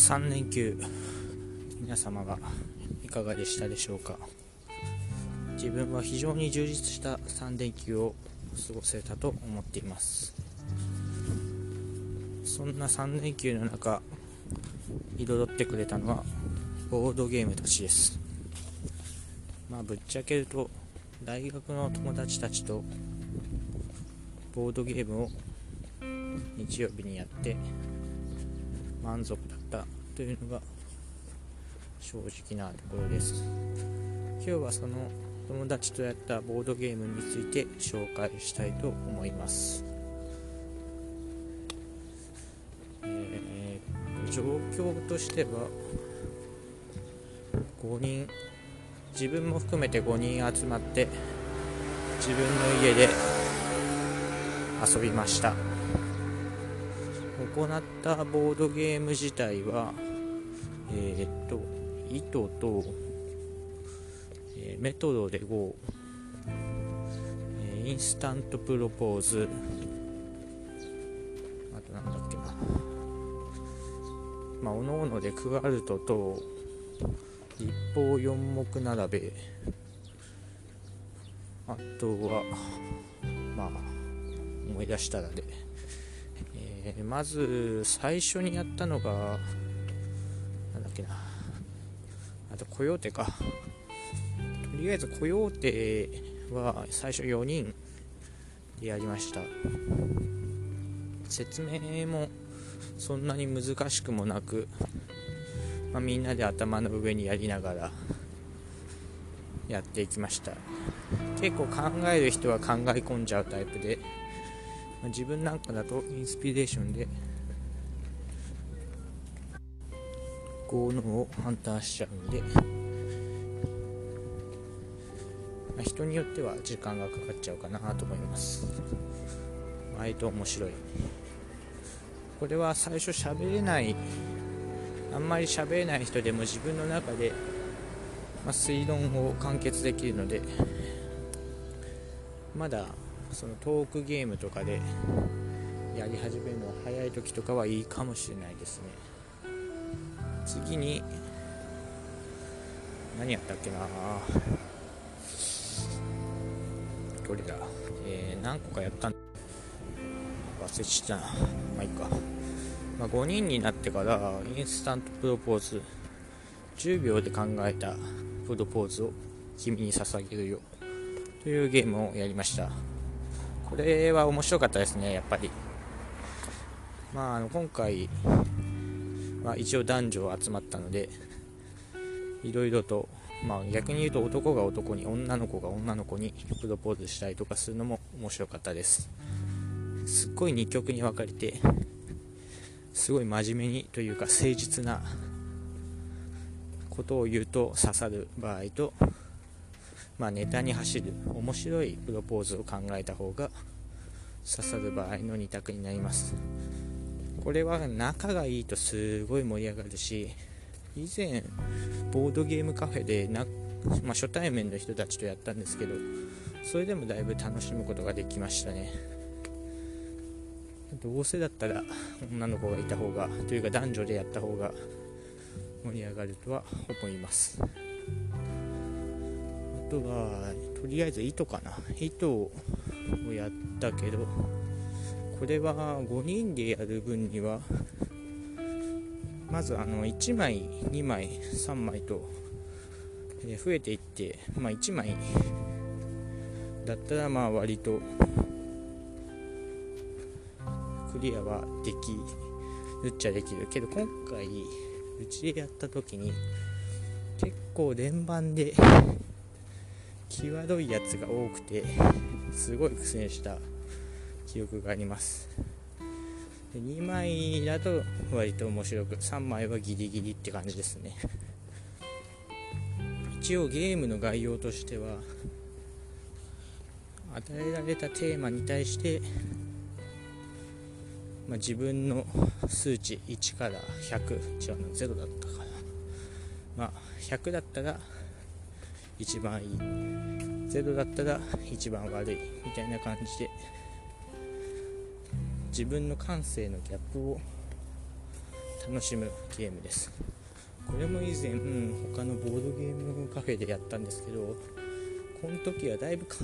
3連休。皆様がいかがでしたでしょうか？自分は非常に充実した3連休を過ごせたと思っています。そんな3連休の中彩ってくれたのはボードゲームたちです。まあぶっちゃけると大学の友達たちとボードゲームを日曜日にやって満足だったというのが正直なところです。今日はその友達とやったボードゲームについて紹介したいと思います、えー、状況としては5人自分も含めて5人集まって自分の家で遊びました。行ったボードゲーム自体はえー、っと糸と、えー、メトロで GO、えー、インスタントプロポーズ。あとなんだっけな。まあおのおのでクワルトと立法四目並べ。あとはまあ思い出したらで、えー、まず最初にやったのがなんだっけな。あとコヨーテか。とりあえずコヨーテは最初4人でやりました。説明もそんなに難しくもなくまあ、みんなで頭の上にやりながらやっていきました。結構考える人は考え込んじゃうタイプで、まあ、自分なんかだとインスピレーションで効能を判断しちゃうんで、まあ、人によっては時間がかかっちゃうかなと思います。割と面白い。これは最初喋れないあんまり喋れない人でも自分の中で、まあ、推論を完結できるのでまだそのトークゲームとかでやり始めるのは早い時とかはいいかもしれないですね。次に何やったっけな。どれだ、えー、何個かやったん忘れちゃったまあいいか。まあ、5人になってからインスタントプロポーズ。10秒で考えたプロポーズを君に捧げるよ。というゲームをやりました。これは面白かったですねやっぱり。まああの今回は一応男女集まったのでいろいろとまあ逆に言うと男が男に女の子が女の子にプロポーズしたりとかするのも面白かったです。すっごい2曲に分かれてすごい真面目にというか誠実なことを言うと刺さる場合と、まあ、ネタに走る面白いプロポーズを考えた方が刺さる場合の2択になります。これは仲がいいとすごい盛り上がるし以前ボードゲームカフェでな、まあ、初対面の人たちとやったんですけどそれでもだいぶ楽しむことができましたね。どうせだったら女の子がいた方がというか男女でやった方が盛り上がるとは思います。とはとりあえず糸かな。糸をやったけどこれは5人でやる分にはまずあの1枚2枚3枚と増えていって、まあ、1枚だったらまあ割とクリアはできるっちゃできる。けど今回うちでやった時に結構連番で際どいやつが多くてすごい苦戦した記憶があります。で2枚だと割と面白く3枚はギリギリって感じですね。一応ゲームの概要としては与えられたテーマに対してまあ、自分の数値1から100違うの0だったかな、まあ、100だったら一番いい0だったら一番悪いみたいな感じで自分の感性のギャップを楽しむゲームです。これも以前、他のボードゲームカフェでやったんですけどこの時はだいぶか